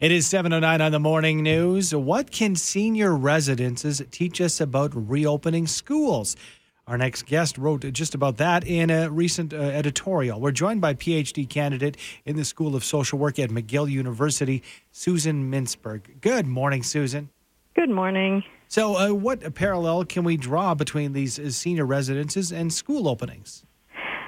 It is 7.09 on the morning news. What can senior residences teach us about reopening schools? Our next guest wrote just about that in a recent uh, editorial. We're joined by PhD candidate in the School of Social Work at McGill University, Susan Mintzberg. Good morning, Susan. Good morning. So, uh, what parallel can we draw between these uh, senior residences and school openings?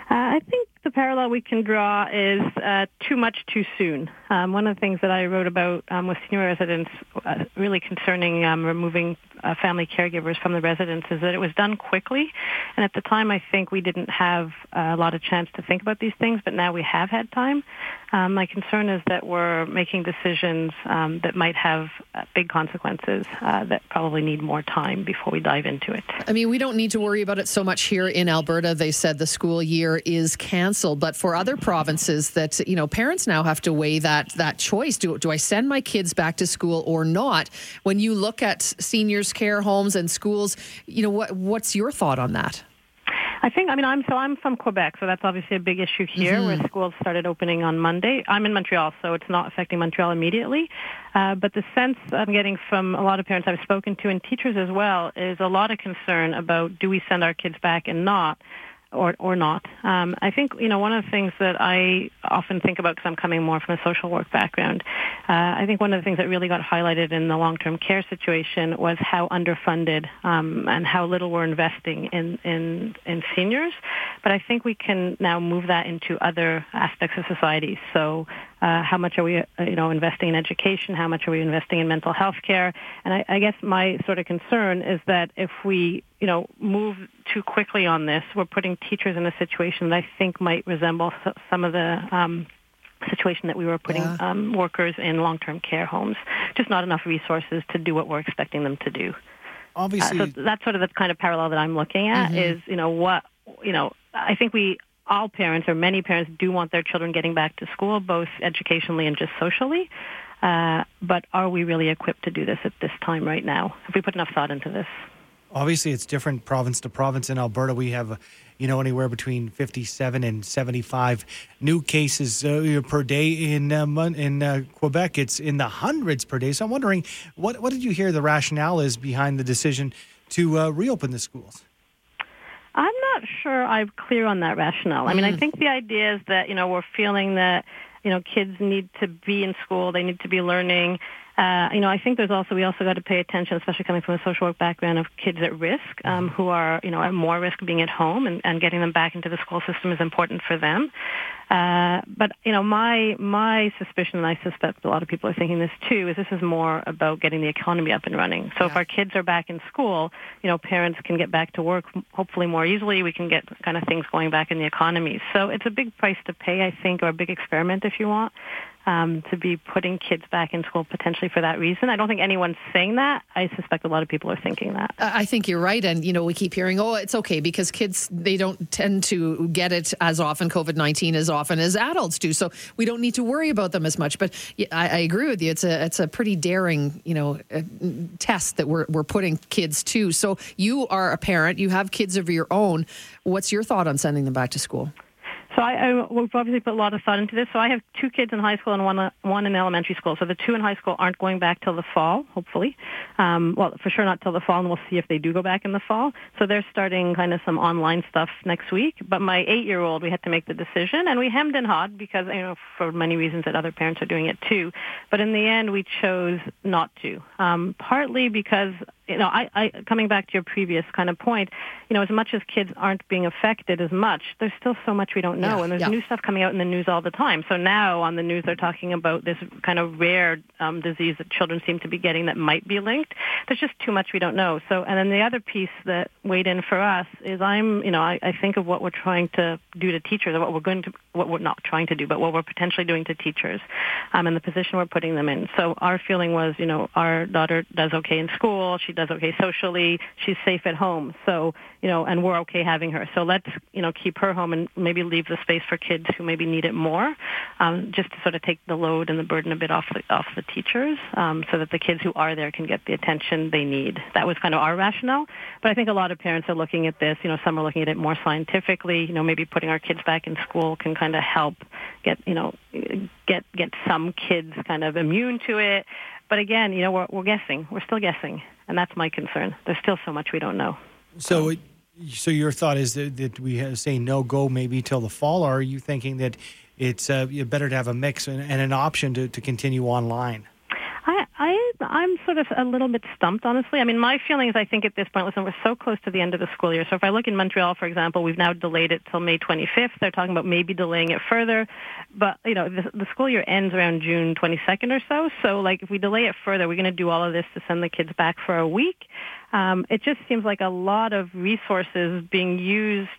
Uh, I think parallel we can draw is uh, too much too soon. Um, one of the things that I wrote about um, with senior residents, uh, really concerning um, removing uh, family caregivers from the residence, is that it was done quickly. And at the time, I think we didn't have a lot of chance to think about these things, but now we have had time. Um, my concern is that we're making decisions um, that might have uh, big consequences uh, that probably need more time before we dive into it. I mean, we don't need to worry about it so much here in Alberta. They said the school year is canceled, but for other provinces, that you know, parents now have to weigh that that choice. Do do I send my kids back to school or not? When you look at seniors' care homes and schools, you know, what what's your thought on that? I think, I mean, I'm so I'm from Quebec, so that's obviously a big issue here, mm-hmm. where schools started opening on Monday. I'm in Montreal, so it's not affecting Montreal immediately. Uh, but the sense I'm getting from a lot of parents I've spoken to and teachers as well is a lot of concern about do we send our kids back and not or or not. Um, I think you know one of the things that I often think about because I'm coming more from a social work background. Uh, I think one of the things that really got highlighted in the long-term care situation was how underfunded um, and how little we're investing in in in seniors. But I think we can now move that into other aspects of society. So uh, how much are we, uh, you know, investing in education? How much are we investing in mental health care? And I, I guess my sort of concern is that if we, you know, move too quickly on this, we're putting teachers in a situation that I think might resemble some of the um, situation that we were putting yeah. um, workers in long-term care homes. Just not enough resources to do what we're expecting them to do. Obviously, uh, so that's sort of the kind of parallel that I'm looking at. Mm-hmm. Is you know what you know. I think we all parents or many parents do want their children getting back to school, both educationally and just socially. Uh, but are we really equipped to do this at this time right now? Have we put enough thought into this? Obviously, it's different province to province. In Alberta, we have, you know, anywhere between 57 and 75 new cases uh, per day. In uh, in uh, Quebec, it's in the hundreds per day. So I'm wondering, what what did you hear the rationale is behind the decision to uh, reopen the schools? I'm not sure I'm clear on that rationale. I mean, I mm. think the idea is that, you know, we're feeling that, you know, kids need to be in school, they need to be learning, uh, you know, I think there's also we also got to pay attention, especially coming from a social work background, of kids at risk um, who are you know at more risk being at home, and, and getting them back into the school system is important for them. Uh, but you know, my my suspicion, and I suspect a lot of people are thinking this too, is this is more about getting the economy up and running. So yeah. if our kids are back in school, you know, parents can get back to work hopefully more easily. We can get kind of things going back in the economy. So it's a big price to pay, I think, or a big experiment if you want um, to be putting kids back in school potentially for that reason. I don't think anyone's saying that. I suspect a lot of people are thinking that. I think you're right. And, you know, we keep hearing, oh, it's okay because kids, they don't tend to get it as often, COVID 19, as often as adults do. So we don't need to worry about them as much. But I, I agree with you. It's a, it's a pretty daring, you know, uh, test that we're, we're putting kids to. So you are a parent, you have kids of your own. What's your thought on sending them back to school? So I, I, we've obviously put a lot of thought into this. So I have two kids in high school and one one in elementary school. So the two in high school aren't going back till the fall, hopefully. Um, well, for sure not till the fall, and we'll see if they do go back in the fall. So they're starting kind of some online stuff next week. But my eight-year-old, we had to make the decision, and we hemmed and hawed because you know for many reasons that other parents are doing it too. But in the end, we chose not to. Um, partly because you know, I, I coming back to your previous kind of point, you know, as much as kids aren't being affected as much, there's still so much we don't know, yeah, and there's yeah. new stuff coming out in the news all the time. So now on the news they're talking about this kind of rare um, disease that children seem to be getting that might be linked. There's just too much we don't know. So, and then the other piece that weighed in for us is I'm, you know, I, I think of what we're trying to do to teachers, or what we're going to, what we're not trying to do, but what we're potentially doing to teachers, um, and the position we're putting them in. So our feeling was, you know, our daughter does okay in school. She does okay socially. She's safe at home. So, you know, and we're okay having her. So let's, you know, keep her home and maybe leave the space for kids who maybe need it more, um, just to sort of take the load and the burden a bit off the, off the teachers um, so that the kids who are there can get the attention they need. That was kind of our rationale. But I think a lot of parents are looking at this, you know, some are looking at it more scientifically, you know, maybe putting our kids back in school can kind of help get, you know, get, get some kids kind of immune to it. But again, you know, we're, we're guessing. We're still guessing. And that's my concern. There's still so much we don't know. So, so your thought is that, that we say no go maybe till the fall, or are you thinking that it's uh, better to have a mix and, and an option to, to continue online? I, I, I'm sort of a little bit stumped, honestly. I mean, my feeling is I think at this point, listen, we're so close to the end of the school year. So if I look in Montreal, for example, we've now delayed it till May 25th. They're talking about maybe delaying it further. But, you know, the, the school year ends around June 22nd or so. So, like, if we delay it further, we're going to do all of this to send the kids back for a week. Um, it just seems like a lot of resources being used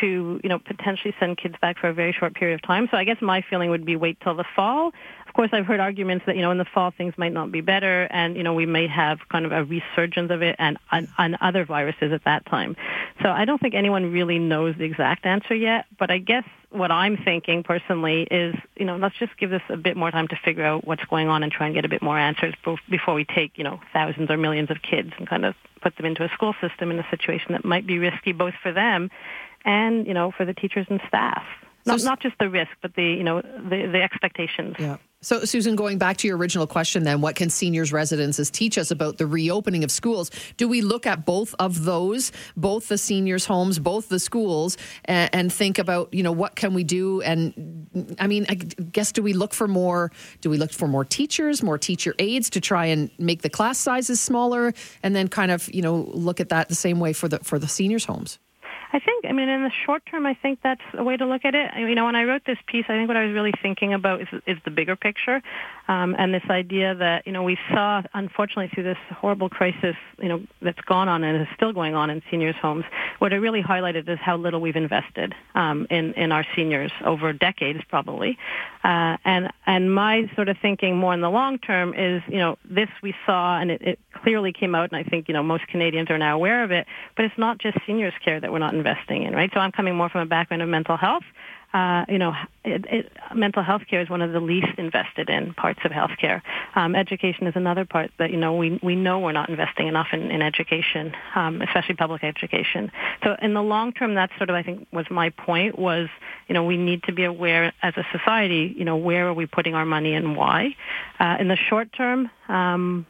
to, you know, potentially send kids back for a very short period of time. So I guess my feeling would be wait till the fall. Of course, I've heard arguments that, you know, in the fall things might not be better and, you know, we may have kind of a resurgence of it and, and, and other viruses at that time. So I don't think anyone really knows the exact answer yet, but I guess what I'm thinking personally is, you know, let's just give this a bit more time to figure out what's going on and try and get a bit more answers before we take, you know, thousands or millions of kids and kind of put them into a school system in a situation that might be risky both for them and you know for the teachers and staff. Not so, not just the risk, but the you know the the expectations. Yeah. So, Susan, going back to your original question, then, what can seniors' residences teach us about the reopening of schools? Do we look at both of those, both the seniors' homes, both the schools, and, and think about, you know, what can we do? And I mean, I guess, do we look for more? Do we look for more teachers, more teacher aides to try and make the class sizes smaller, and then kind of, you know, look at that the same way for the for the seniors' homes? I think, I mean, in the short term, I think that's a way to look at it. You know, when I wrote this piece, I think what I was really thinking about is, is the bigger picture, um, and this idea that you know we saw, unfortunately, through this horrible crisis, you know, that's gone on and is still going on in seniors' homes. What it really highlighted is how little we've invested um, in in our seniors over decades, probably. Uh, and and my sort of thinking more in the long term is, you know, this we saw, and it, it clearly came out, and I think you know most Canadians are now aware of it. But it's not just seniors care that we're not investing in, right? So I'm coming more from a background of mental health. Uh, you know, it, it, mental health care is one of the least invested in parts of healthcare. Um, education is another part that you know we we know we're not investing enough in, in education, um, especially public education. So in the long term, that's sort of I think was my point was you know we need to be aware as a society, you know, where are we putting our money and why. Uh, in the short term. Um,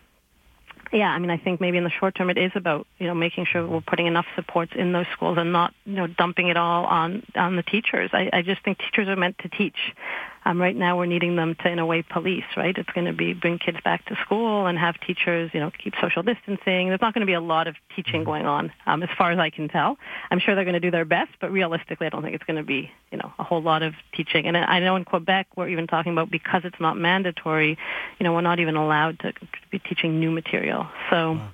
yeah, I mean, I think maybe in the short term it is about you know making sure we're putting enough supports in those schools and not you know dumping it all on on the teachers. I, I just think teachers are meant to teach. Um, right now, we're needing them to, in a way, police. Right? It's going to be bring kids back to school and have teachers, you know, keep social distancing. There's not going to be a lot of teaching mm-hmm. going on, um, as far as I can tell. I'm sure they're going to do their best, but realistically, I don't think it's going to be, you know, a whole lot of teaching. And I know in Quebec, we're even talking about because it's not mandatory, you know, we're not even allowed to be teaching new material. So wow.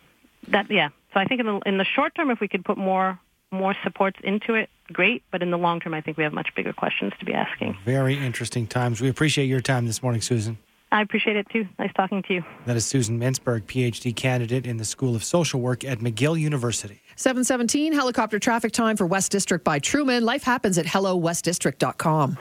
that, yeah. So I think in the in the short term, if we could put more more supports into it, great. But in the long term, I think we have much bigger questions to be asking. Very interesting times. We appreciate your time this morning, Susan. I appreciate it too. Nice talking to you. That is Susan Mintzberg, PhD candidate in the School of Social Work at McGill University. 717 helicopter traffic time for West District by Truman. Life happens at hellowestdistrict.com.